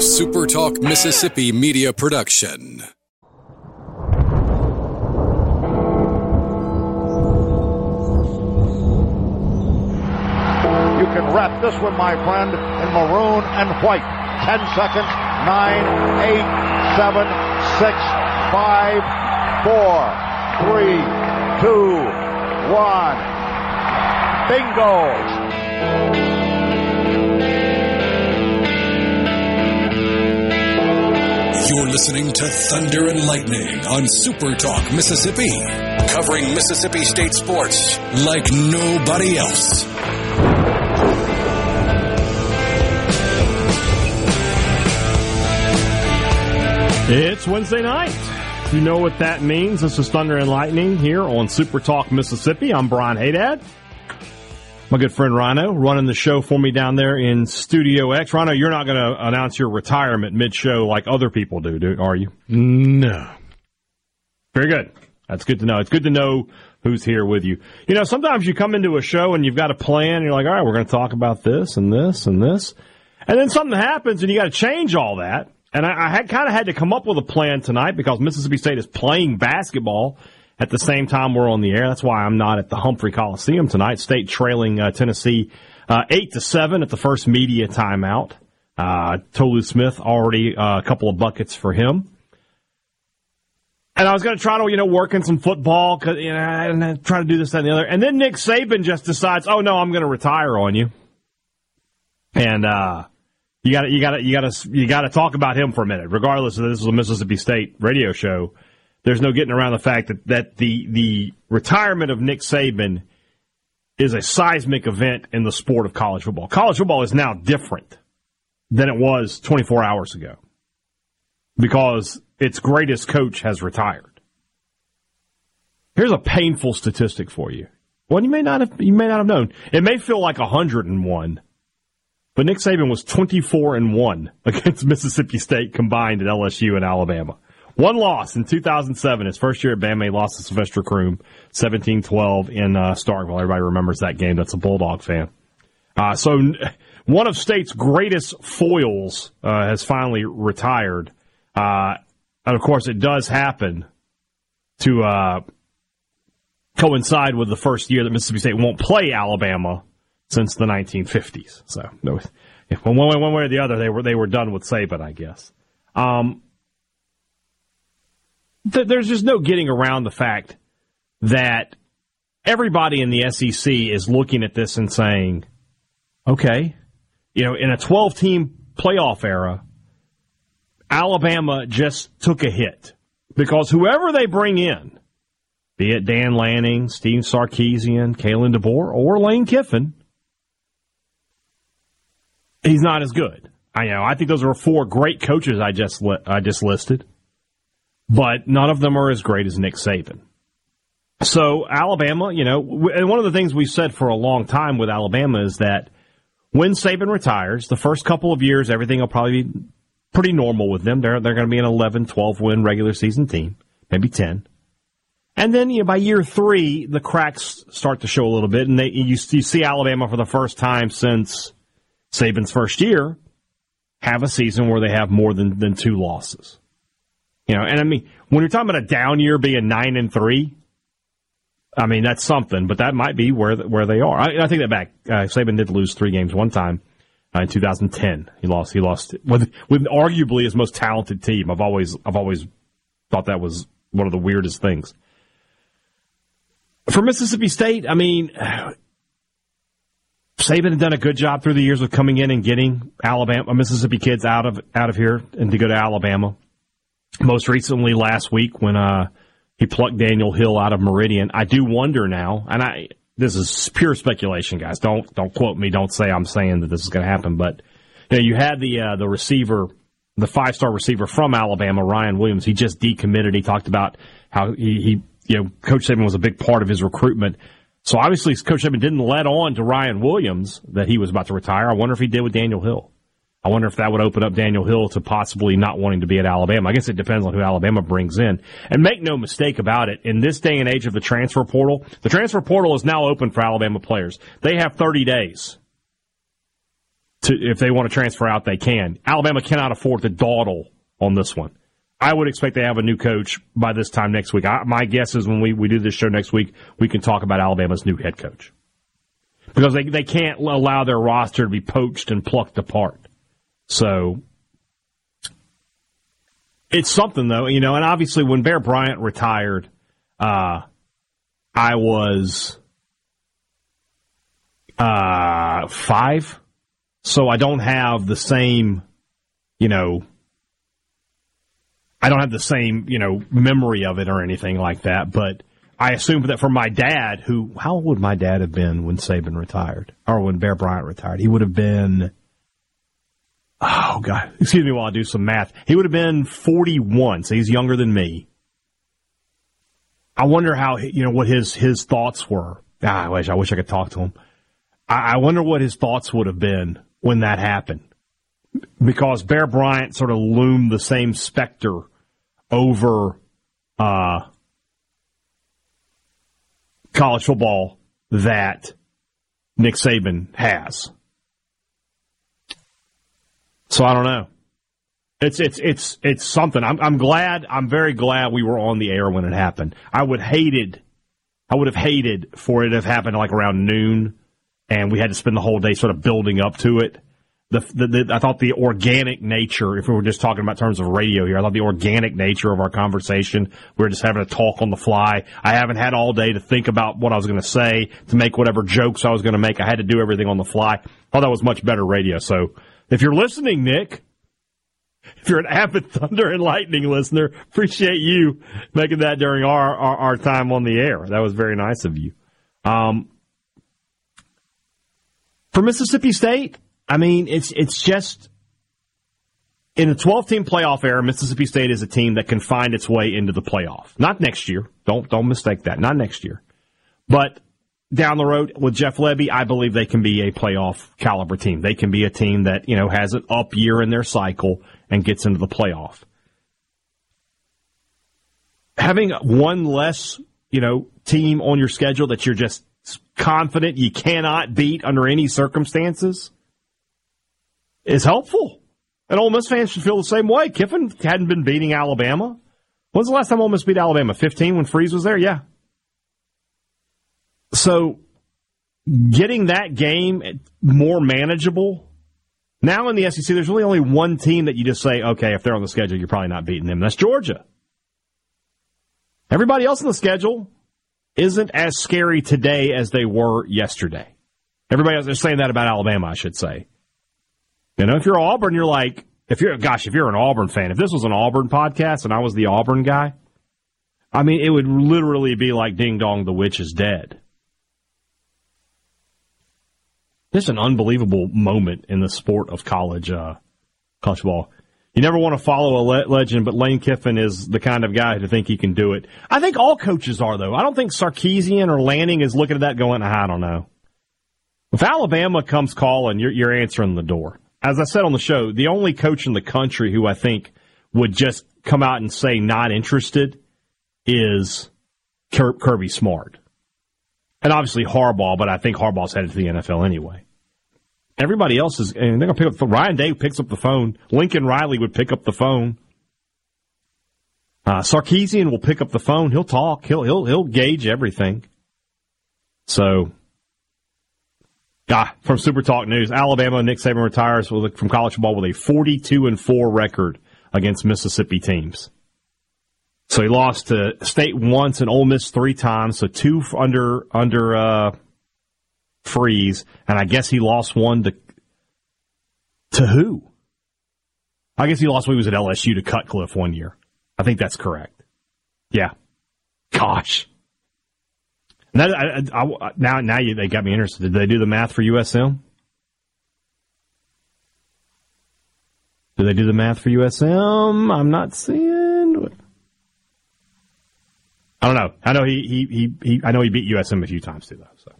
A SuperTalk Mississippi media production. You can wrap this one, my friend, in maroon and white. Ten seconds. Nine, eight, seven, six, five, four, three, two, one. Bingo! You're listening to Thunder and Lightning on Super Talk Mississippi, covering Mississippi State sports like nobody else. It's Wednesday night. You know what that means. This is Thunder and Lightning here on Super Talk Mississippi. I'm Brian Hadad. My good friend Rhino running the show for me down there in Studio X. Rhino, you're not going to announce your retirement mid-show like other people do, do, are you? No. Very good. That's good to know. It's good to know who's here with you. You know, sometimes you come into a show and you've got a plan. And you're like, all right, we're going to talk about this and this and this. And then something happens and you got to change all that. And I, I had kind of had to come up with a plan tonight because Mississippi State is playing basketball at the same time we're on the air. That's why I'm not at the Humphrey Coliseum tonight. State trailing uh, Tennessee uh, eight to seven at the first media timeout. Uh, Tolu Smith already uh, a couple of buckets for him. And I was going to try to, you know, work in some football, cause, you know, and try to do this, that, and the other. And then Nick Saban just decides, oh no, I'm going to retire on you. And, uh, you got to, you got to, you got to, you got to talk about him for a minute, regardless of this is a Mississippi State radio show. There's no getting around the fact that, that the, the retirement of Nick Saban is a seismic event in the sport of college football. College football is now different than it was 24 hours ago because its greatest coach has retired. Here's a painful statistic for you. One you may not have you may not have known. It may feel like 101, but Nick Saban was 24 and 1 against Mississippi State combined at LSU and Alabama. One loss in 2007, his first year at Bama, he lost to Sylvester Croom, 17-12 in uh, Starkville. Everybody remembers that game. That's a Bulldog fan. Uh, so one of State's greatest foils uh, has finally retired. Uh, and of course, it does happen to uh, coincide with the first year that Mississippi State won't play Alabama since the 1950s. So, no, one way, one way or the other, they were they were done with Saban, I guess. Um, th- there's just no getting around the fact that everybody in the SEC is looking at this and saying, okay, you know, in a 12 team playoff era, Alabama just took a hit because whoever they bring in, be it Dan Lanning, Steve Sarkisian, Kalen DeBoer, or Lane Kiffin, he's not as good. I know. I think those are four great coaches I just li- I just listed, but none of them are as great as Nick Saban. So Alabama, you know, and one of the things we've said for a long time with Alabama is that when Saban retires, the first couple of years, everything will probably be pretty normal with them. They're they're going to be an 11, 12 win regular season team, maybe 10. And then you know, by year three, the cracks start to show a little bit, and they you, you see Alabama for the first time since Saban's first year have a season where they have more than, than two losses. You know, and I mean, when you're talking about a down year being nine and three, I mean that's something, but that might be where where they are. I, I take that back. Uh, Saban did lose three games one time uh, in 2010. He lost. He lost with with arguably his most talented team. I've always I've always thought that was one of the weirdest things. For Mississippi State, I mean, Saban had done a good job through the years of coming in and getting Alabama, Mississippi kids out of out of here and to go to Alabama. Most recently, last week when uh, he plucked Daniel Hill out of Meridian, I do wonder now, and I this is pure speculation, guys. Don't don't quote me. Don't say I'm saying that this is going to happen. But you, know, you had the uh, the receiver, the five star receiver from Alabama, Ryan Williams. He just decommitted. He talked about how he, he you know Coach Saban was a big part of his recruitment. So obviously, Coach Saban didn't let on to Ryan Williams that he was about to retire. I wonder if he did with Daniel Hill. I wonder if that would open up Daniel Hill to possibly not wanting to be at Alabama. I guess it depends on who Alabama brings in. And make no mistake about it, in this day and age of the transfer portal, the transfer portal is now open for Alabama players. They have 30 days to if they want to transfer out, they can. Alabama cannot afford to dawdle on this one. I would expect they have a new coach by this time next week. I, my guess is when we, we do this show next week, we can talk about Alabama's new head coach because they they can't allow their roster to be poached and plucked apart. So it's something though, you know. And obviously, when Bear Bryant retired, uh, I was uh, five, so I don't have the same, you know. I don't have the same, you know, memory of it or anything like that, but I assume that for my dad, who, how old would my dad have been when Saban retired? Or when Bear Bryant retired? He would have been, oh God, excuse me while I do some math. He would have been 41, so he's younger than me. I wonder how, you know, what his, his thoughts were. Ah, I wish, I wish I could talk to him. I, I wonder what his thoughts would have been when that happened. Because Bear Bryant sort of loomed the same specter over uh, college football that Nick Saban has. So I don't know. It's it's it's it's something. I'm I'm glad. I'm very glad we were on the air when it happened. I would hated. I would have hated for it to have happened like around noon, and we had to spend the whole day sort of building up to it the, the, the, I thought the organic nature, if we were just talking about terms of radio here, I thought the organic nature of our conversation, we were just having a talk on the fly. I haven't had all day to think about what I was going to say, to make whatever jokes I was going to make. I had to do everything on the fly. I thought that was much better radio. So if you're listening, Nick, if you're an avid Thunder and Lightning listener, appreciate you making that during our, our, our time on the air. That was very nice of you. Um, for Mississippi State, I mean, it's it's just in a 12 team playoff era, Mississippi State is a team that can find its way into the playoff. Not next year. Don't don't mistake that. Not next year. But down the road with Jeff Lebby, I believe they can be a playoff caliber team. They can be a team that, you know, has an up year in their cycle and gets into the playoff. Having one less, you know, team on your schedule that you're just confident you cannot beat under any circumstances is helpful. And Ole Miss fans should feel the same way. Kiffin hadn't been beating Alabama. When's the last time Ole Miss beat Alabama? 15 when Freeze was there? Yeah. So getting that game more manageable. Now in the SEC, there's really only one team that you just say, okay, if they're on the schedule, you're probably not beating them. That's Georgia. Everybody else on the schedule isn't as scary today as they were yesterday. Everybody else is saying that about Alabama, I should say. You know, if you're Auburn, you're like, if you're, gosh, if you're an Auburn fan, if this was an Auburn podcast and I was the Auburn guy, I mean, it would literally be like Ding Dong, the witch is dead. This is an unbelievable moment in the sport of college, uh, college ball. You never want to follow a le- legend, but Lane Kiffin is the kind of guy to think he can do it. I think all coaches are, though. I don't think Sarkisian or Lanning is looking at that going, I don't know. If Alabama comes calling, you're, you're answering the door as I said on the show, the only coach in the country who I think would just come out and say not interested is Kirby Smart. And obviously Harbaugh, but I think Harbaugh's headed to the NFL anyway. Everybody else is, and they're going to pick up the Ryan Day picks up the phone. Lincoln Riley would pick up the phone. Uh, Sarkisian will pick up the phone. He'll talk. He'll he'll he'll gauge everything. So Ah, from Super Talk News, Alabama Nick Saban retires from college football with a 42 and 4 record against Mississippi teams. So he lost to State once and Ole Miss three times, so two under under uh, Freeze, and I guess he lost one to to who? I guess he lost when he was at LSU to Cutcliffe one year. I think that's correct. Yeah. Gosh. Now, I, I, now, now you, they got me interested. Did they do the math for USM? Did they do the math for USM? I'm not seeing. I don't know. I know he, he, he, he I know he beat USM a few times too, though. So.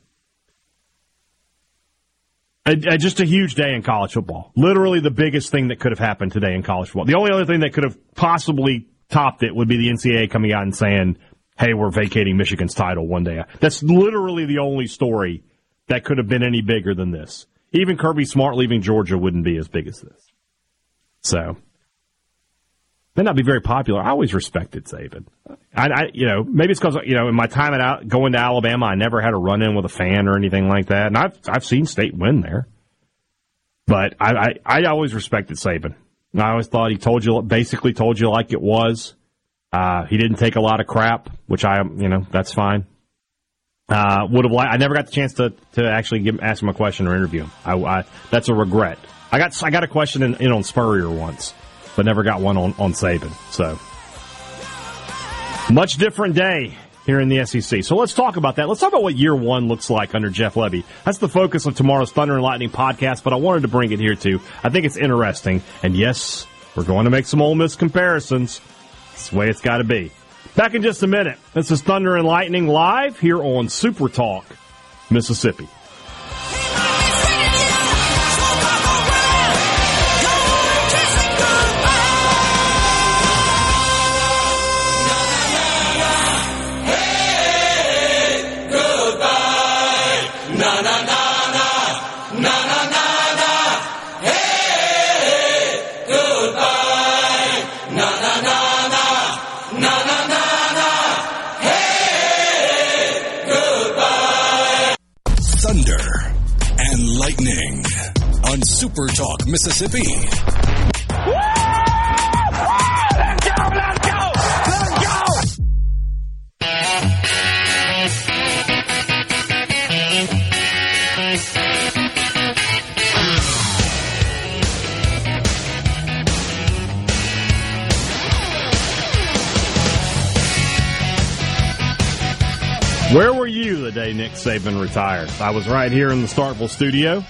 A, a, just a huge day in college football. Literally the biggest thing that could have happened today in college football. The only other thing that could have possibly topped it would be the NCAA coming out and saying hey, we're vacating Michigan's title one day. That's literally the only story that could have been any bigger than this. even Kirby Smart leaving Georgia wouldn't be as big as this. So may not be very popular. I always respected Saban. I, I you know, maybe it's because you know, in my time at going to Alabama, I never had a run in with a fan or anything like that, and I've I've seen State win there. But I, I, I always respected Saban. I always thought he told you basically told you like it was. Uh, he didn't take a lot of crap, which I you know that's fine. Uh, would have liked. I never got the chance to to actually give, ask him a question or interview him. I, I that's a regret. I got I got a question in, in on Spurrier once, but never got one on on Saban. So much different day here in the SEC. So let's talk about that. Let's talk about what year one looks like under Jeff Lebby. That's the focus of tomorrow's Thunder and Lightning podcast, but I wanted to bring it here too. I think it's interesting. And yes, we're going to make some Ole Miss comparisons. It's the way it's got to be. Back in just a minute. This is Thunder and Lightning live here on Super Talk, Mississippi. Super Talk, Mississippi. Where were you the day Nick Saban retired? I was right here in the Starkville studio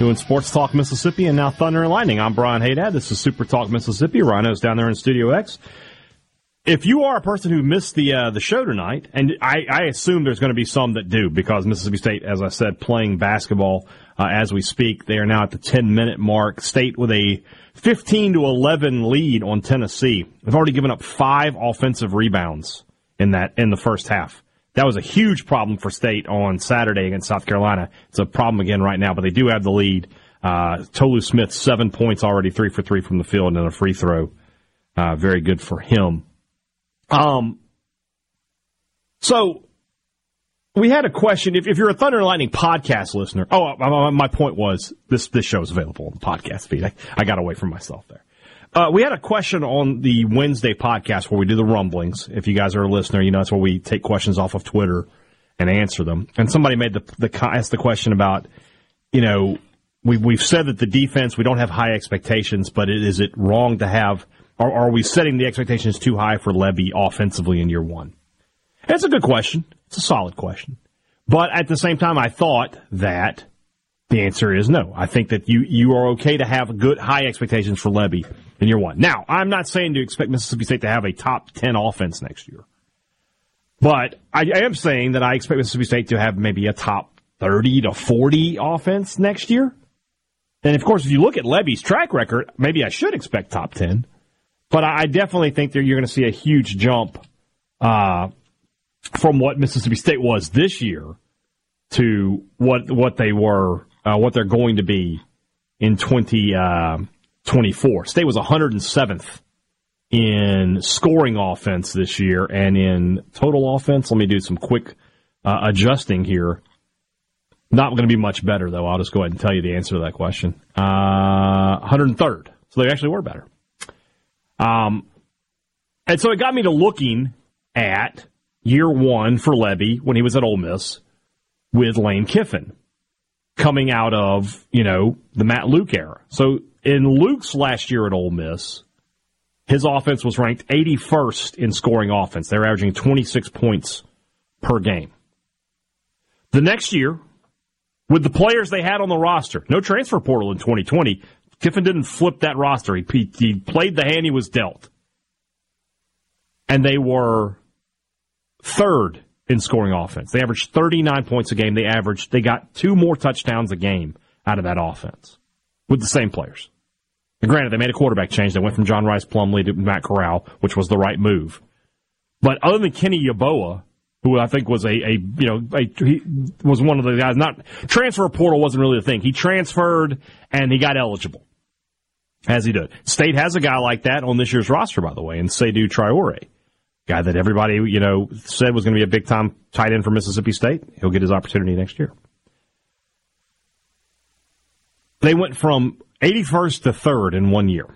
doing Sports Talk Mississippi and now Thunder and Lightning. I'm Brian Hadad. This is Super Talk Mississippi. Rhino's down there in Studio X. If you are a person who missed the uh, the show tonight, and I, I assume there's going to be some that do because Mississippi State, as I said, playing basketball uh, as we speak. They are now at the 10 minute mark. State with a 15 to 11 lead on Tennessee. They've already given up five offensive rebounds in that in the first half. That was a huge problem for State on Saturday against South Carolina. It's a problem again right now, but they do have the lead. Uh, Tolu Smith, seven points already, three for three from the field and a free throw. Uh, very good for him. Um, so we had a question. If, if you're a Thunder and Lightning podcast listener, oh, my, my point was this this show is available on the podcast feed. I, I got away from myself there. Uh, we had a question on the Wednesday podcast where we do the rumblings. If you guys are a listener, you know that's where we take questions off of Twitter and answer them. And somebody made the, the asked the question about, you know, we we've said that the defense we don't have high expectations, but it, is it wrong to have? Or are we setting the expectations too high for Lebby offensively in year one? It's a good question. It's a solid question. But at the same time, I thought that the answer is no. I think that you, you are okay to have good, high expectations for Lebby in year one. Now, I'm not saying to expect Mississippi State to have a top 10 offense next year. But I, I am saying that I expect Mississippi State to have maybe a top 30 to 40 offense next year. And of course, if you look at Lebby's track record, maybe I should expect top 10. But I definitely think that you're going to see a huge jump uh, from what Mississippi State was this year to what what they were, uh, what they're going to be in 2024. Uh, State was 107th in scoring offense this year, and in total offense. Let me do some quick uh, adjusting here. Not going to be much better though. I'll just go ahead and tell you the answer to that question. 103rd, uh, so they actually were better. Um, and so it got me to looking at year one for Lebby when he was at Ole Miss with Lane Kiffin coming out of, you know, the Matt Luke era. So in Luke's last year at Ole Miss, his offense was ranked 81st in scoring offense. They're averaging 26 points per game. The next year, with the players they had on the roster, no transfer portal in 2020, Kiffin didn't flip that roster. He, he played the hand he was dealt. And they were third in scoring offense. They averaged 39 points a game. They averaged, they got two more touchdowns a game out of that offense with the same players. Granted, they made a quarterback change. They went from John Rice Plumlee to Matt Corral, which was the right move. But other than Kenny Yeboah, who I think was a, a you know a, he was one of the guys. Not transfer portal wasn't really a thing. He transferred and he got eligible, as he did. State has a guy like that on this year's roster, by the way, and Seydou Traore, guy that everybody you know said was going to be a big time tight end for Mississippi State. He'll get his opportunity next year. They went from 81st to third in one year.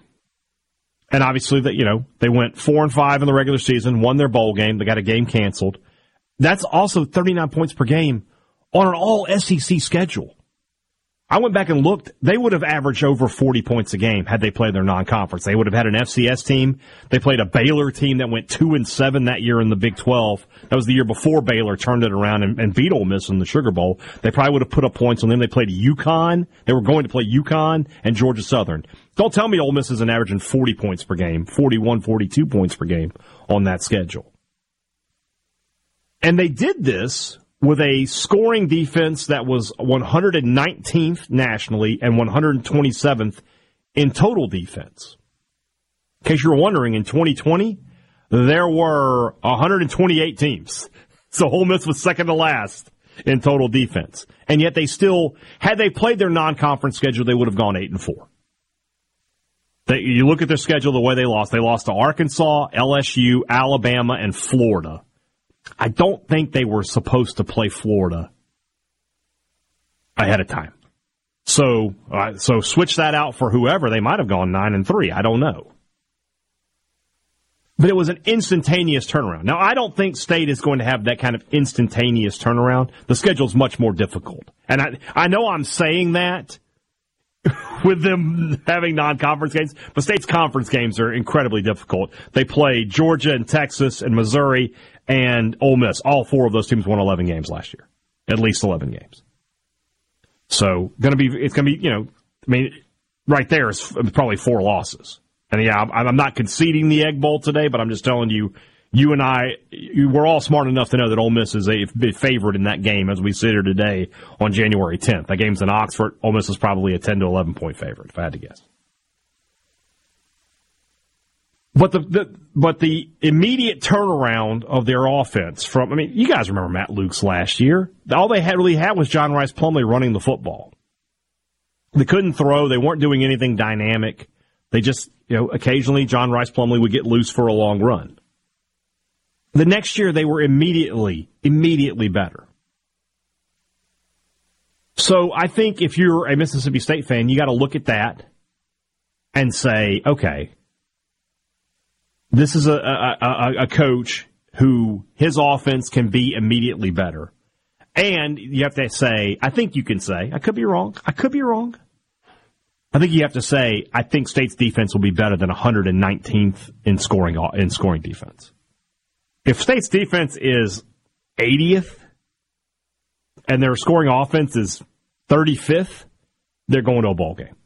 And obviously that, you know, they went four and five in the regular season, won their bowl game. They got a game canceled. That's also 39 points per game on an all SEC schedule. I went back and looked. They would have averaged over 40 points a game had they played their non-conference. They would have had an FCS team. They played a Baylor team that went two and seven that year in the Big 12. That was the year before Baylor turned it around and, and beat Ole Miss in the Sugar Bowl. They probably would have put up points on them. They played UConn. They were going to play UConn and Georgia Southern. Don't tell me Ole Miss isn't averaging 40 points per game, 41, 42 points per game on that schedule. And they did this with a scoring defense that was 119th nationally and 127th in total defense. In case you're wondering, in 2020, there were 128 teams. So Ole Miss was second to last in total defense. And yet they still, had they played their non-conference schedule, they would have gone 8 and 4. They, you look at their schedule, the way they lost. They lost to Arkansas, LSU, Alabama, and Florida. I don't think they were supposed to play Florida ahead of time. So, uh, so switch that out for whoever. They might have gone nine and three. I don't know. But it was an instantaneous turnaround. Now, I don't think State is going to have that kind of instantaneous turnaround. The schedule's much more difficult. And I, I know I'm saying that with them having non-conference games, but State's conference games are incredibly difficult. They play Georgia and Texas and Missouri and Ole Miss. All four of those teams won 11 games last year, at least 11 games. So going to be, it's going to be, you know, I mean, right there is probably four losses. And yeah, I'm not conceding the Egg Bowl today, but I'm just telling you, you and I, we're all smart enough to know that Ole Miss is a big favorite in that game as we sit here today on January 10th. That game's in Oxford. Ole Miss is probably a 10 to 11 point favorite, if I had to guess. But the, the, but the immediate turnaround of their offense from I mean you guys remember Matt Luke's last year all they had really had was John Rice Plumlee running the football. They couldn't throw. They weren't doing anything dynamic. They just you know occasionally John Rice Plumlee would get loose for a long run. The next year they were immediately immediately better. So I think if you're a Mississippi State fan, you got to look at that and say, okay, this is a, a, a, coach who his offense can be immediately better. And you have to say, I think you can say, I could be wrong. I could be wrong. I think you have to say, I think State's defense will be better than 119th in scoring in scoring defense. If State's defense is 80th and their scoring offense is 35th, they're going to a bowl game.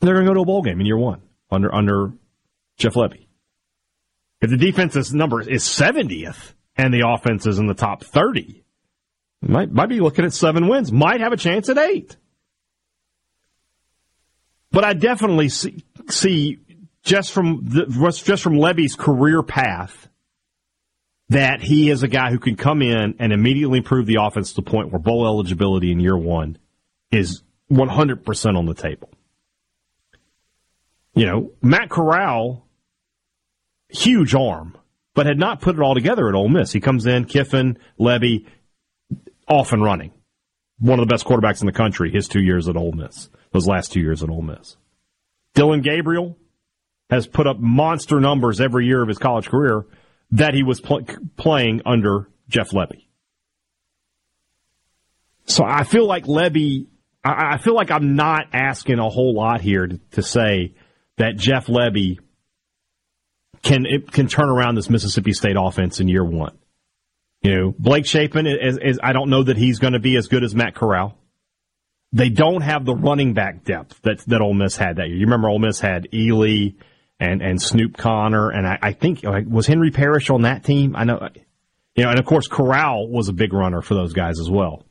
They're going to go to a bowl game in year one under under Jeff Lebby. If the defense's number is 70th and the offense is in the top 30, might might be looking at seven wins. Might have a chance at eight. But I definitely see, see just from the, just from Lebby's career path that he is a guy who can come in and immediately improve the offense to the point where bowl eligibility in year one is 100% on the table. You know, Matt Corral huge arm, but had not put it all together at Ole Miss. He comes in, Kiffin, Lebby, off and running. One of the best quarterbacks in the country, his two years at Ole Miss, those last two years at Ole Miss. Dillon Gabriel has put up monster numbers every year of his college career that he was pl- playing under Jeff Lebby. So I feel like Lebby, I, I feel like I'm not asking a whole lot here to, to say that Jeff Lebby can it can turn around this Mississippi State offense in year one. You know, Blake Shapen is, is I don't know that he's going to be as good as Matt Corral. They don't have the running back depth that that Ole Miss had that year. You remember Ole Miss had Ealy and and Snoop Connor, and I, I think was Henry Parrish on that team. I know, you know, and of course Corral was a big runner for those guys as well.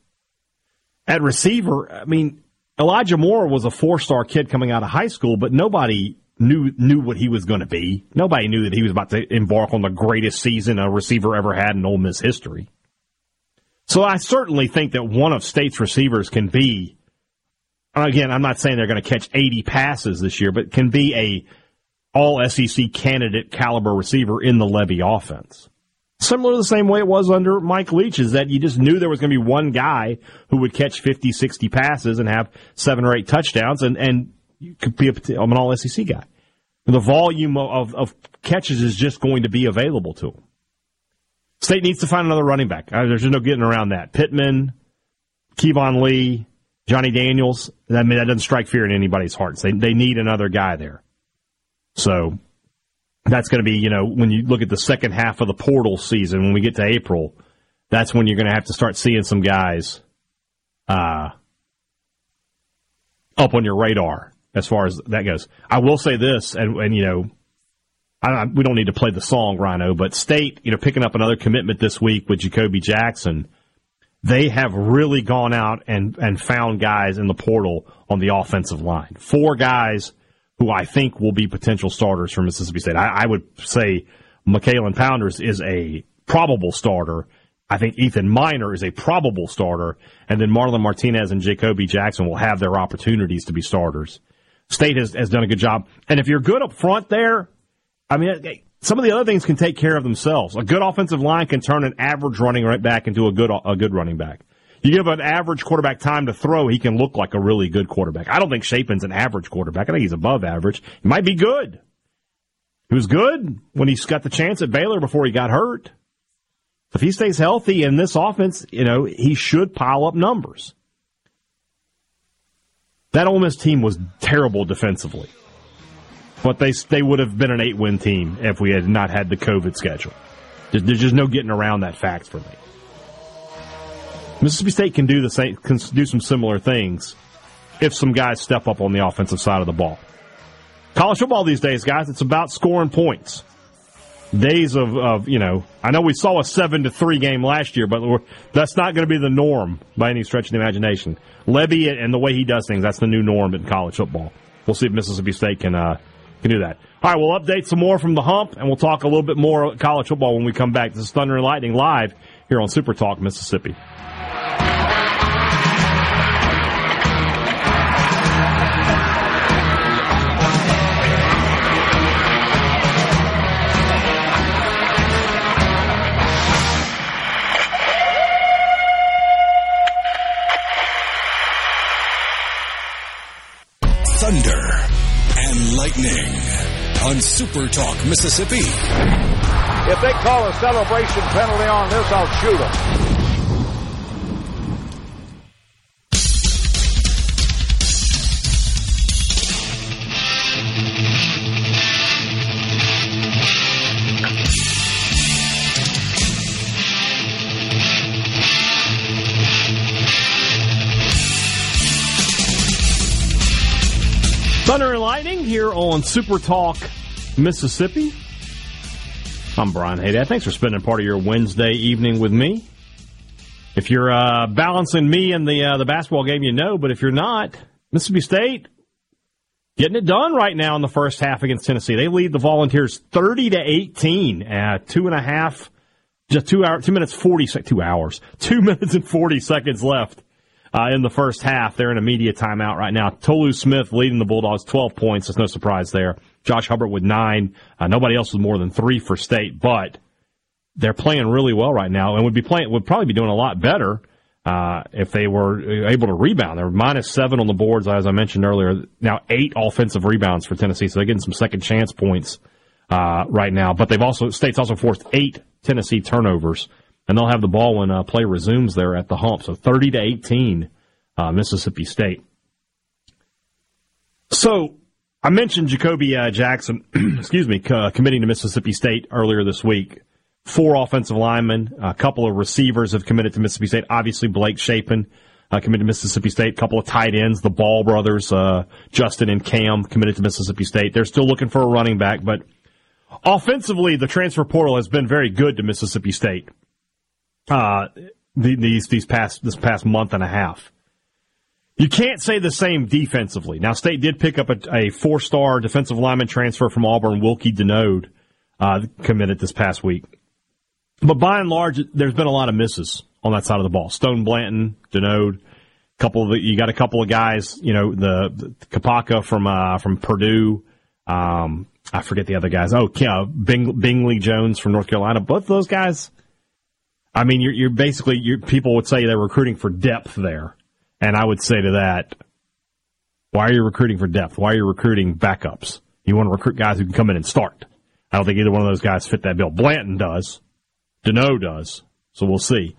At receiver, I mean, Elijah Moore was a four star kid coming out of high school, but nobody knew knew what he was going to be. Nobody knew that he was about to embark on the greatest season a receiver ever had in Ole Miss history. So I certainly think that one of State's receivers can be. Again, I'm not saying they're going to catch 80 passes this year, but can be a all SEC candidate caliber receiver in the Lebby offense. Similar to the same way it was under Mike Leach, is that you just knew there was going to be one guy who would catch 50, 60 passes and have seven or eight touchdowns, and, and you could be a, an all SEC guy. The volume of, of catches is just going to be available to him. State needs to find another running back. There's no getting around that. Pittman, Keyvone Lee, Johnny Daniels. I mean, that doesn't strike fear in anybody's hearts. They, they need another guy there. So that's going to be, you know, when you look at the second half of the portal season, when we get to April, that's when you're going to have to start seeing some guys uh, up on your radar as far as that goes. I will say this, and, and you know, I, we don't need to play the song, Rhino, but State, you know, picking up another commitment this week with Jacoby Jackson, they have really gone out and, and found guys in the portal on the offensive line. Four guys – who I think will be potential starters for Mississippi State. I, I would say Makylan Pounders is a probable starter. I think Ethan Miner is a probable starter, and then Marlon Martinez and Jacoby Jackson will have their opportunities to be starters. State has, has done a good job. And if you're good up front there, I mean, eh, some of the other things can take care of themselves. A good offensive line can turn an average running right back into a good a good running back. You give an average quarterback time to throw, he can look like a really good quarterback. I don't think Shapen's an average quarterback. I think he's above average. He might be good. He was good when he got the chance at Baylor before he got hurt. If he stays healthy in this offense, you know, he should pile up numbers. That Ole Miss team was terrible defensively. But they they would have been an eight win team if we had not had the COVID schedule. There's just no getting around that fact for me. Mississippi State can do the same, can do some similar things if some guys step up on the offensive side of the ball. College football these days, guys, it's about scoring points. Days of, of you know, I know we saw a seven to three game last year, but that's not going to be the norm by any stretch of the imagination. Lebby and the way he does things, that's the new norm in college football. We'll see if Mississippi State can uh, can do that. All right, we'll update some more from the hump, and we'll talk a little bit more college football when we come back. This is Thunder and Lightning live here on Super Talk Mississippi. On Super Talk Mississippi. If they call a celebration penalty on this, I'll shoot them. Thunder and Lightning here on Super Talk Mississippi. I'm Brian Hadad. Thanks for spending part of your Wednesday evening with me. If you're uh, balancing me and the uh, the basketball game, you know. But if you're not, Mississippi State getting it done right now in the first half against Tennessee. They lead the Volunteers 30 to 18 at two and a half, just two hours, two minutes forty, two hours, two minutes and forty seconds left uh, in the first half. They're in a media timeout right now. Tolu Smith leading the Bulldogs, 12 points. There's no surprise there. Josh Hubbard with nine. Uh, nobody else with more than three for state, but they're playing really well right now and would be playing, would probably be doing a lot better. Uh, if they were able to rebound, they're minus seven on the boards, as I mentioned earlier. Now eight offensive rebounds for Tennessee, so they're getting some second chance points uh, right now. But they've also state's also forced eight Tennessee turnovers and they'll have the ball when uh, play resumes there at the hump. So 30 to 18, uh, Mississippi State. So I mentioned Jacoby uh, Jackson, excuse me, uh, committing to Mississippi State earlier this week. Four offensive linemen, a couple of receivers have committed to Mississippi State. Obviously, Blake Shapen uh, committed to Mississippi State. A couple of tight ends, the Ball brothers, uh, Justin and Cam, committed to Mississippi State. They're still looking for a running back, but offensively, the transfer portal has been very good to Mississippi State uh, these these past this past month and a half. You can't say the same defensively. Now, State did pick up a, a four-star defensive lineman transfer from Auburn, Wilkie Denode, uh, committed this past week. But by and large, there's been a lot of misses on that side of the ball. Stone Blanton, Denode, couple of you got a couple of guys, you know, the, the Kapaka from uh, from Purdue. Um, I forget the other guys. Oh, yeah, Bing, Bingley Jones from North Carolina. Both those guys. I mean, you're, you're basically you're, people would say they're recruiting for depth there, and I would say to that, why are you recruiting for depth? Why are you recruiting backups? You want to recruit guys who can come in and start. I don't think either one of those guys fit that bill. Blanton does. Denaud does. So we'll see.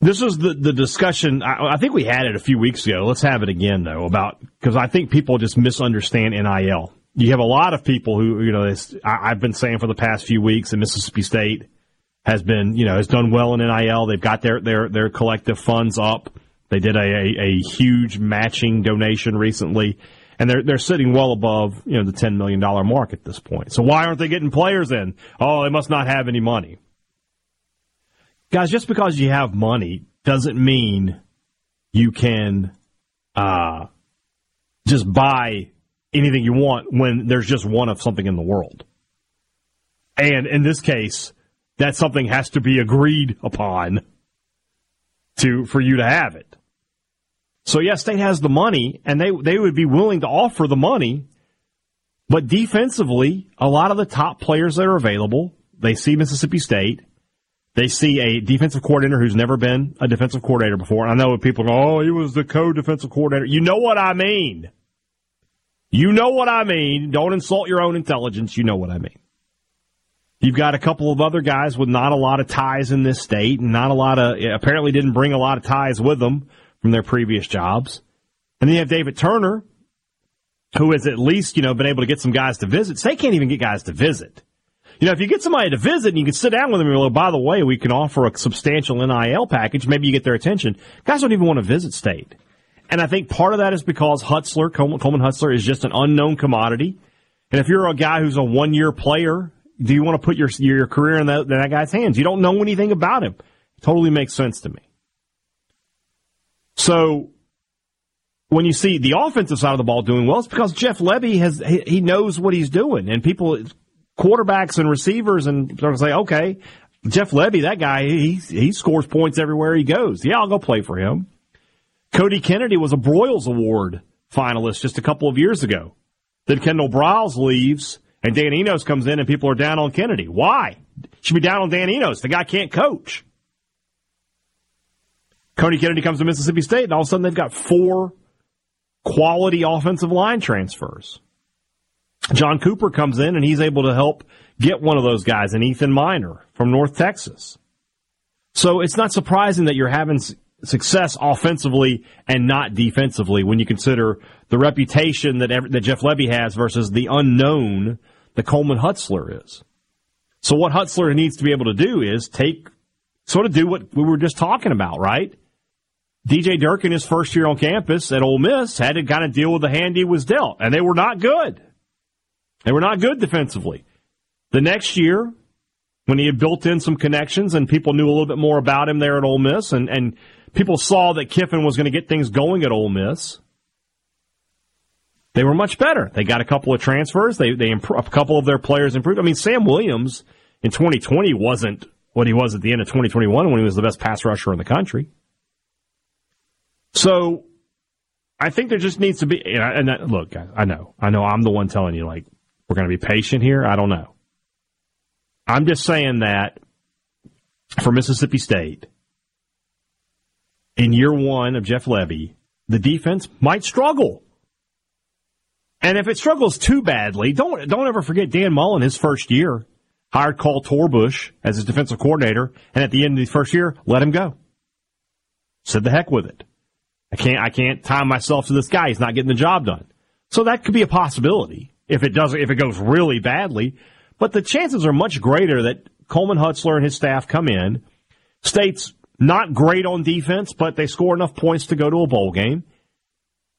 This was the, the discussion. I, I, think we had it a few weeks ago. Let's have it again, though, about because I think people just misunderstand NIL. You have a lot of people who, you know, I, I've been saying for the past few weeks in Mississippi State has been, you know, has done well in NIL. They've got their their their collective funds up. They did a, a, a huge matching donation recently, and they're they're sitting well above, you know, the ten million dollar mark at this point. So why aren't they getting players in? Oh, they must not have any money. Guys, just because you have money doesn't mean you can uh, just buy anything you want when there's just one of something in the world. And in this case, that something has to be agreed upon to for you to have it. So yes, State has the money, and they they would be willing to offer the money, but defensively, a lot of the top players that are available, they see Mississippi State, they see a defensive coordinator who's never been a defensive coordinator before. And I know people go, oh, he was the co-defensive coordinator. You know what I mean. You know what I mean. Don't insult your own intelligence. You know what I mean. You've got a couple of other guys with not a lot of ties in this state and not a lot of, apparently didn't bring a lot of ties with them from their previous jobs. And then you have David Turner, who has at least, you know, been able to get some guys to visit. State can't even get guys to visit. You know, if you get somebody to visit and you can sit down with them and go, by the way, we can offer a substantial NIL package, maybe you get their attention. Guys don't even want to visit state. And I think part of that is because Hutzler, Coleman Hutzler, is just an unknown commodity. And if you're a guy who's a one year player, do you want to put your your career in that, in that guy's hands? You don't know anything about him. Totally makes sense to me. So when you see the offensive side of the ball doing well, it's because Jeff Lebby has he, he knows what he's doing, and people quarterbacks and receivers and sort of say, okay, Jeff Lebby, that guy, he he scores points everywhere he goes. Yeah, I'll go play for him. Cody Kennedy was a Broyles Award finalist just a couple of years ago. Then Kendall Briles leaves and Dan Enos comes in and people are down on Kennedy. Why? Should be down on Dan Enos. The guy can't coach. Cody Kennedy comes to Mississippi State and all of a sudden they've got four quality offensive line transfers. John Cooper comes in and he's able to help get one of those guys, an Ethan Miner from North Texas. So it's not surprising that you're having success offensively and not defensively when you consider the reputation that that Jeff Lebby has versus the unknown that Coleman Hutzler is. So what Hutzler needs to be able to do is take sort of do what we were just talking about, right? DJ Durkin, his first year on campus at Ole Miss, had to kind of deal with the hand he was dealt, and they were not good. They were not good defensively. The next year, when he had built in some connections and people knew a little bit more about him there at Ole Miss, and, and people saw that Kiffin was going to get things going at Ole Miss, they were much better. They got a couple of transfers. They they imp- a couple of their players improved. I mean, Sam Williams in 2020 wasn't what he was at the end of 2021 when he was the best pass rusher in the country. So I think there just needs to be. And, I, and look, I know, I know, I'm the one telling you like we're going to be patient here. I don't know. I'm just saying that for Mississippi State, in year one of Jeff Lebby, the defense might struggle. And if it struggles too badly, don't don't ever forget Dan Mullen, his first year, hired Carl Torbush as his defensive coordinator, and at the end of the first year, let him go. Said the heck with it. I can't I can't tie myself to this guy. He's not getting the job done. So that could be a possibility if it doesn't, if it goes really badly. But the chances are much greater that Coleman Hutzler and his staff come in. State's not great on defense, but they score enough points to go to a bowl game.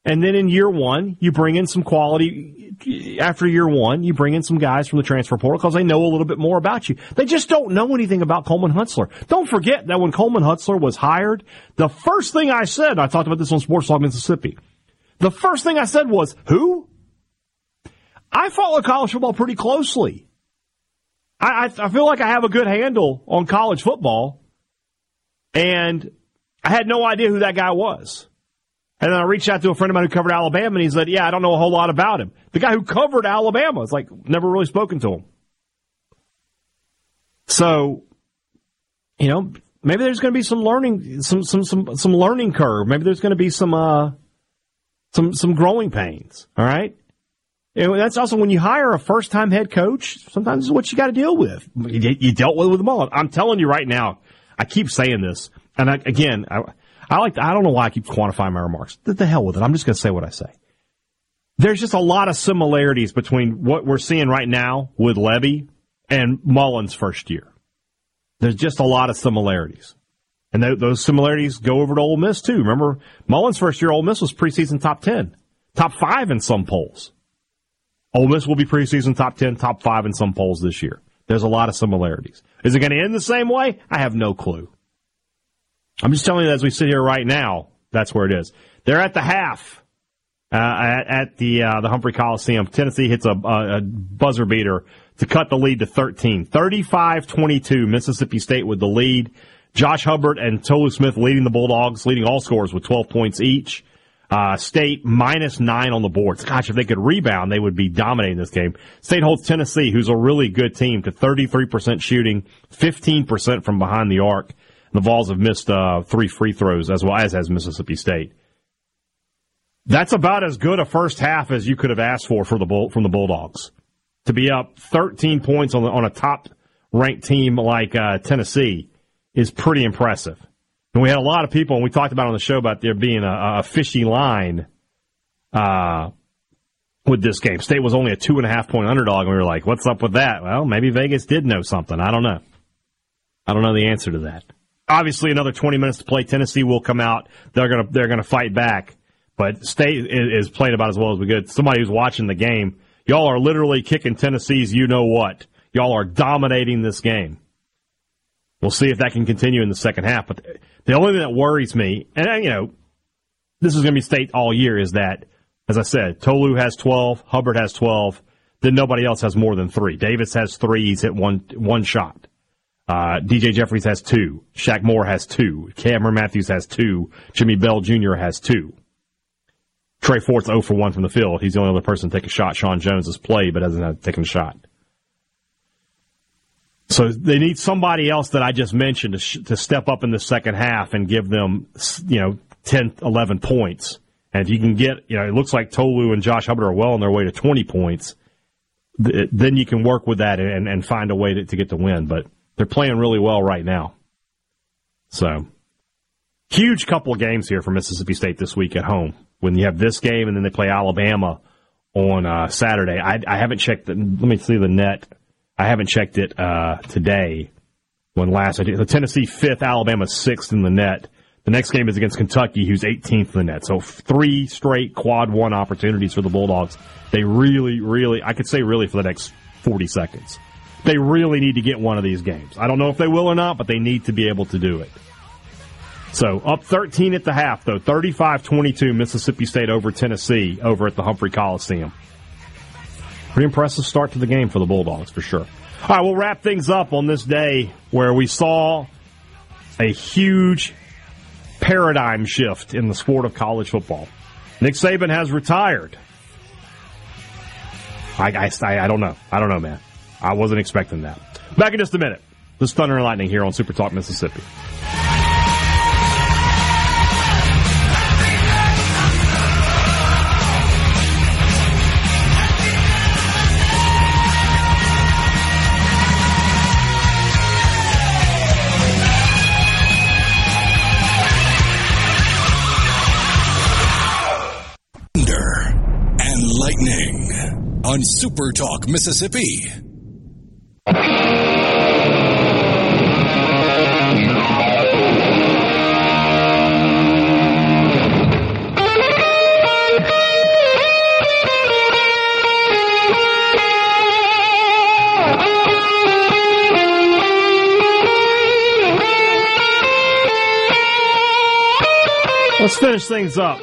And then in year one, you bring in some quality. After year one, you bring in some guys from the transfer portal because they know a little bit more about you. They just don't know anything about Coleman Hutzler. Don't forget that when Coleman Hutzler was hired, the first thing I said, I talked about this on Sports Talk Mississippi. The first thing I said was, who? I follow college football pretty closely. I, I, I feel like I have a good handle on college football, and I had no idea who that guy was. And then I reached out to a friend of mine who covered Alabama, and he said, "Yeah, I don't know a whole lot about him." The guy who covered Alabama is like never really spoken to him. So, you know, maybe there's going to be some learning, some some some some learning curve. Maybe there's going to be some uh some some growing pains. All right. And that's also when you hire a first time head coach, sometimes it's what you got to deal with. You, you, dealt with, with them all. I'm telling you right now, I keep saying this. And I, again, I, I like, to, I don't know why I keep quantifying my remarks. The, the hell with it. I'm just going to say what I say. There's just a lot of similarities between what we're seeing right now with Lebby and Mullins' first year. There's just a lot of similarities. And th- those similarities go over to Ole Miss too. Remember, Mullins' first year, Ole Miss was preseason top 10, top five in some polls. Ole Miss will be preseason top 10, top 5 in some polls this year. There's a lot of similarities. Is it going to end the same way? I have no clue. I'm just telling you as we sit here right now, that's where it is. They're at the half uh, at, at, the uh, the Humphrey Coliseum. Tennessee hits a, a, buzzer beater to cut the lead to 13. 35-22, Mississippi State with the lead. Josh Hubbard and Tolu Smith leading the Bulldogs, leading all scores with 12 points each. Uh, State minus nine on the boards. Gosh, if they could rebound, they would be dominating this game. State holds Tennessee, who's a really good team, to 33% shooting, 15% from behind the arc. The Vols have missed uh, three free throws, as well as has Mississippi State. That's about as good a first half as you could have asked for, for the Bull, from the Bulldogs. To be up 13 points on, the, on a top ranked team like uh, Tennessee is pretty impressive. And we had a lot of people, and we talked about on the show about there being a, a fishy line uh, with this game. State was only a two and a half point underdog, and we were like, what's up with that? Well, maybe Vegas did know something. I don't know. I don't know the answer to that. Obviously, another 20 minutes to play. Tennessee will come out. They're gonna they're gonna fight back. But State is, playing about as well as we could. Somebody who's watching the game, y'all are literally kicking Tennessee's you know what. Y'all are dominating this game. We'll see if that can continue in the second half. But the only thing that worries me, and you know, this is going to be state all year, is that, as I said, Tolu has 12, Hubbard has 12, then nobody else has more than three. Davis has three, he's hit one, one shot. Uh, DJ Jeffries has two. Shaq Moore has two. Cameron Matthews has two. Jimmy Bell Jr. has two. Trey Fort's 0 for 1 from the field. He's the only other person to take a shot. Sean Jones has played, but hasn't taken a shot. So they need somebody else that I just mentioned to, sh- to step up in the second half and give them, you know, 10, 11 points. And if you can get, you know, it looks like Tolu and Josh Hubbard are well on their way to 20 points, th- then you can work with that and, and find a way to, to get the win. But they're playing really well right now. So, huge couple of games here for Mississippi State this week at home. When you have this game and then they play Alabama on uh, Saturday. I, I haven't checked. The, let me see the NET I haven't checked it uh, today. When last I did, the Tennessee fifth, Alabama sixth in the NET. The next game is against Kentucky, who's 18th in the NET. So three straight quad one opportunities for the Bulldogs. They really, really, I could say really for the next 40 seconds. They really need to get one of these games. I don't know if they will or not, but they need to be able to do it. So up 13 at the half, though. 35-22 Mississippi State over Tennessee over at the Humphrey Coliseum. Pretty impressive start to the game for the Bulldogs, for sure. All right, we'll wrap things up on this day where we saw a huge paradigm shift in the sport of college football. Nick Saban has retired. I, I, I don't know. I don't know, man. I wasn't expecting that. Back in just a minute. This Thunder and Lightning here on Super Talk Mississippi. Thunder and Lightning on Super Talk Mississippi. Let's finish things up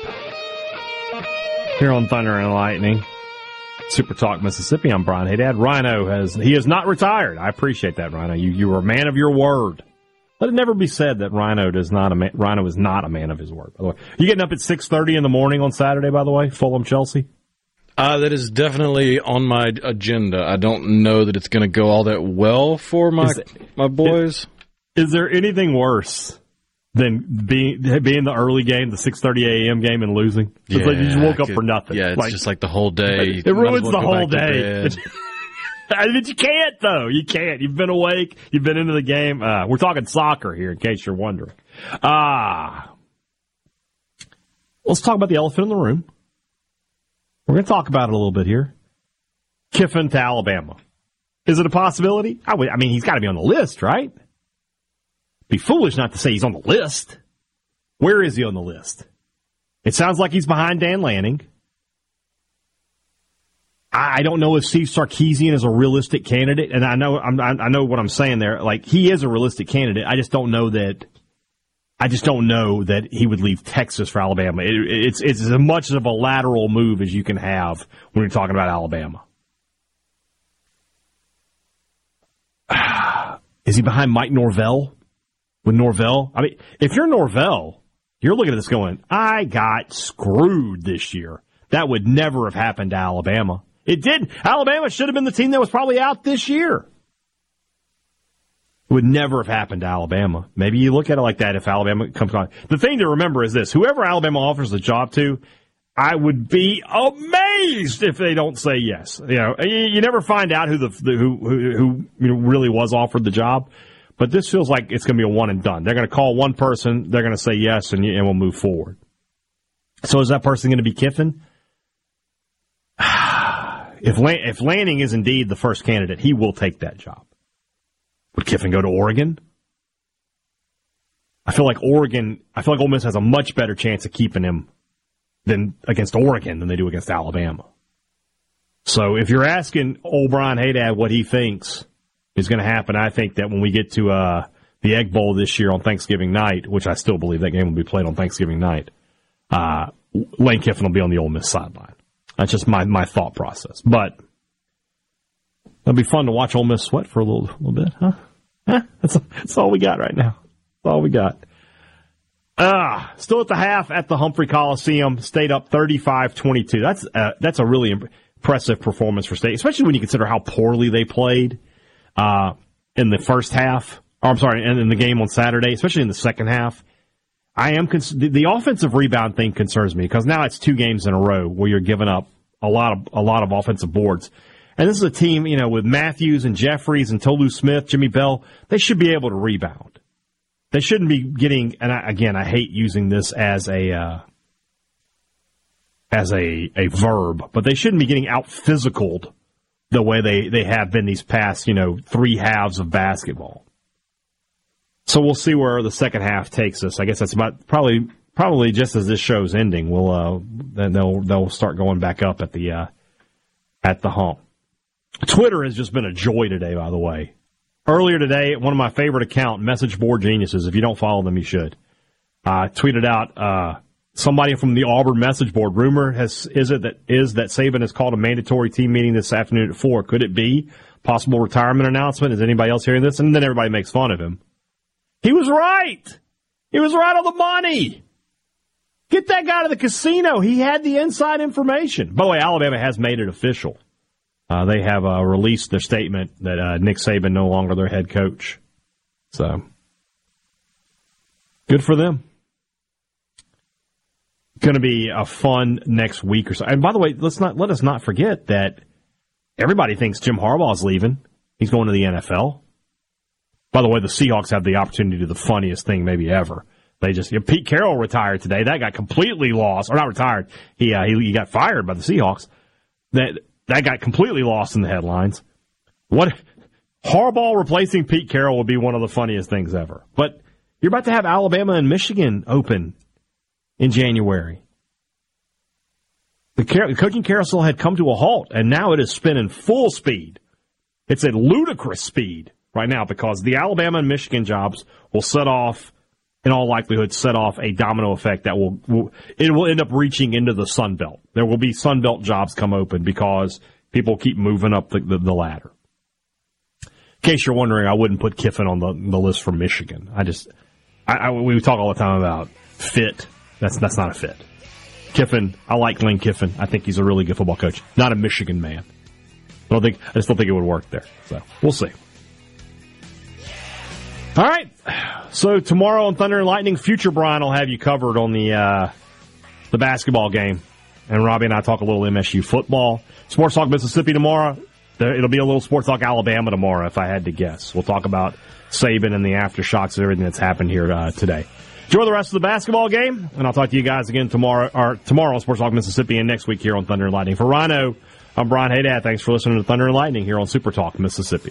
here on Thunder and Lightning. Super Talk Mississippi. I'm Brian Hadad. Rhino has he is not retired. I appreciate that, Rhino. You you are a man of your word. Let it never be said that Rhino does not a man, Rhino is not a man of his word. By the way, you getting up at six thirty in the morning on Saturday. By the way, Fulham Chelsea. Uh, that is definitely on my agenda. I don't know that it's going to go all that well for my Is my boys. Is there anything worse than being being the early game, the six thirty a.m. game, and losing? It's like you just woke up could- for nothing. Yeah, it's Like, just like the whole day. it Might ruins well the whole day. I mean, you can't though. You can't. You've been awake. You've been into the game. Uh, we're talking soccer here, in case you're wondering. Ah, let's talk about the elephant in the room. We're going to talk about it a little bit here. Kiffin to Alabama. Is it a possibility? I, would, I mean, he's got to be on the list, right? Be foolish not to say he's on the list. Where is he on the list? It sounds like he's behind Dan Lanning. I don't know if Steve Sarkisian is a realistic candidate, and I know I'm, I know what I'm saying there. Like he is a realistic candidate. I just don't know that. I just don't know that he would leave Texas for Alabama. It, it's it's as much of a lateral move as you can have when you're talking about Alabama. Is he behind Mike Norvell? With Norvell, I mean, if you're Norvell, you're looking at this going, "I got screwed this year." That would never have happened to Alabama. It didn't. Alabama should have been the team that was probably out this year. It would never have happened to Alabama. Maybe you look at it like that if Alabama comes on. The thing to remember is this whoever Alabama offers the job to, I would be amazed if they don't say yes. You know, you, never find out who the who, who who you know really was offered the job. But this feels like it's going to be a one and done. They're going to call one person, they're going to say yes, and, and we'll move forward. So is that person going to be Kiffin? If if Lanning is indeed the first candidate, he will take that job. Would Kiffin go to Oregon? I feel like Oregon. I feel like Ole Miss has a much better chance of keeping him than against Oregon than they do against Alabama. So if you're asking old Brian Hadad what he thinks is going to happen, I think that when we get to uh, the Egg Bowl this year on Thanksgiving night, which I still believe that game will be played on Thanksgiving night, uh, Lane Kiffin will be on the Ole Miss sideline. That's just my, my thought process. But it'll be fun to watch Ole Miss sweat for a little little bit, huh? That's, that's all we got right now. That's all we got. Ah, still at the half at the Humphrey Coliseum, stayed up 35-22. That's uh, that's a really impressive performance for State, especially when you consider how poorly they played uh, in the first half. Or I'm sorry, in, in the game on Saturday, especially in the second half. I am cons- the, the offensive rebound thing concerns me because now it's two games in a row where you're giving up a lot of a lot of offensive boards. And this is a team, you know, with Matthews and Jeffries and Tolu Smith, Jimmy Bell, they should be able to rebound. They shouldn't be getting. And I, again, I hate using this as a uh, as a a verb, but they shouldn't be getting out physicaled the way they they have been these past, you know, three halves of basketball. So we'll see where the second half takes us. I guess that's about probably probably just as this show's ending. We'll uh, then they'll they'll start going back up at the uh, at the hump. Twitter has just been a joy today, by the way. Earlier today, one of my favorite account, Message Board Geniuses. If you don't follow them, you should. Uh, tweeted out uh, somebody from the Auburn Message Board. Rumor has is it that is that Saban has called a mandatory team meeting this afternoon at four. Could it be possible retirement announcement? Is anybody else hearing this? And then everybody makes fun of him. He was right. He was right on the money. Get that guy to the casino. He had the inside information. By the way, Alabama has made it official. Uh, they have uh, released their statement that uh, Nick Saban no longer their head coach. So good for them. Going to be a fun next week or so. And by the way, let's not let us not forget that everybody thinks Jim Harbaugh's leaving. He's going to the NFL. By the way, the Seahawks have the opportunity to do the funniest thing maybe ever. They just you know, Pete Carroll retired today. That got completely lost, or not retired. He uh, he, he got fired by the Seahawks. That that got completely lost in the headlines. What Harbaugh replacing Pete Carroll would be one of the funniest things ever. But you're about to have Alabama and Michigan open in January. The, car- cooking carousel had come to a halt, and now it is spinning full speed. It's at ludicrous speed right now because the Alabama and Michigan jobs will set off in all likelihood, set off a domino effect that will, will it will end up reaching into the Sun Belt. There will be Sun Belt jobs come open because people keep moving up the, the, the ladder. In case you're wondering, I wouldn't put Kiffin on the, the list for Michigan. I just, I, I, we talk all the time about fit. That's that's not a fit. Kiffin, I like Lane Kiffin. I think he's a really good football coach. Not a Michigan man. I don't think I just don't think it would work there. So we'll see. All right. So tomorrow on Thunder and Lightning, future Brian will have you covered on the uh, the basketball game, and Robbie and I talk a little MSU football. Sports Talk Mississippi tomorrow. It'll be a little Sports Talk Alabama tomorrow, if I had to guess. We'll talk about Saban and the aftershocks of everything that's happened here uh, today. Enjoy the rest of the basketball game, and I'll talk to you guys again tomorrow or tomorrow on Sports Talk Mississippi and next week here on Thunder and Lightning. For Rhino, I'm Brian Hadad. Thanks for listening to Thunder and Lightning here on Super Talk Mississippi.